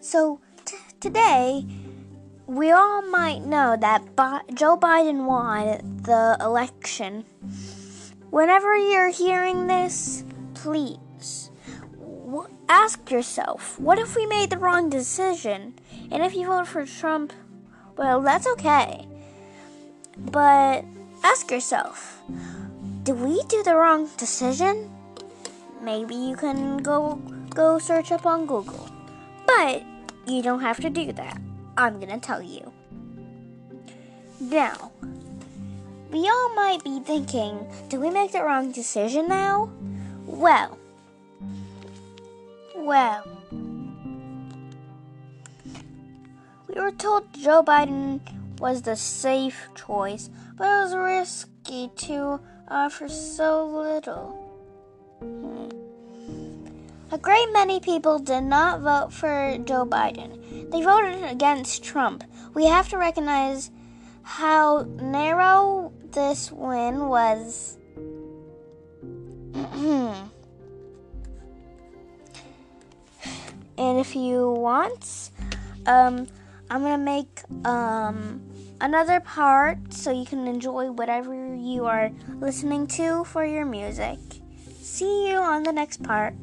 So t- today, we all might know that Bi- Joe Biden won the election. Whenever you're hearing this, please w- ask yourself what if we made the wrong decision? And if you vote for Trump, well, that's okay. But ask yourself did we do the wrong decision? Maybe you can go go search up on Google. But you don't have to do that. I'm going to tell you. Now, we all might be thinking, did we make the wrong decision now? Well, well, we were told Joe Biden was the safe choice, but it was risky to uh, offer so little. A great many people did not vote for Joe Biden. They voted against Trump. We have to recognize how narrow this win was. and if you want, um, I'm gonna make um, another part so you can enjoy whatever you are listening to for your music. See you on the next part.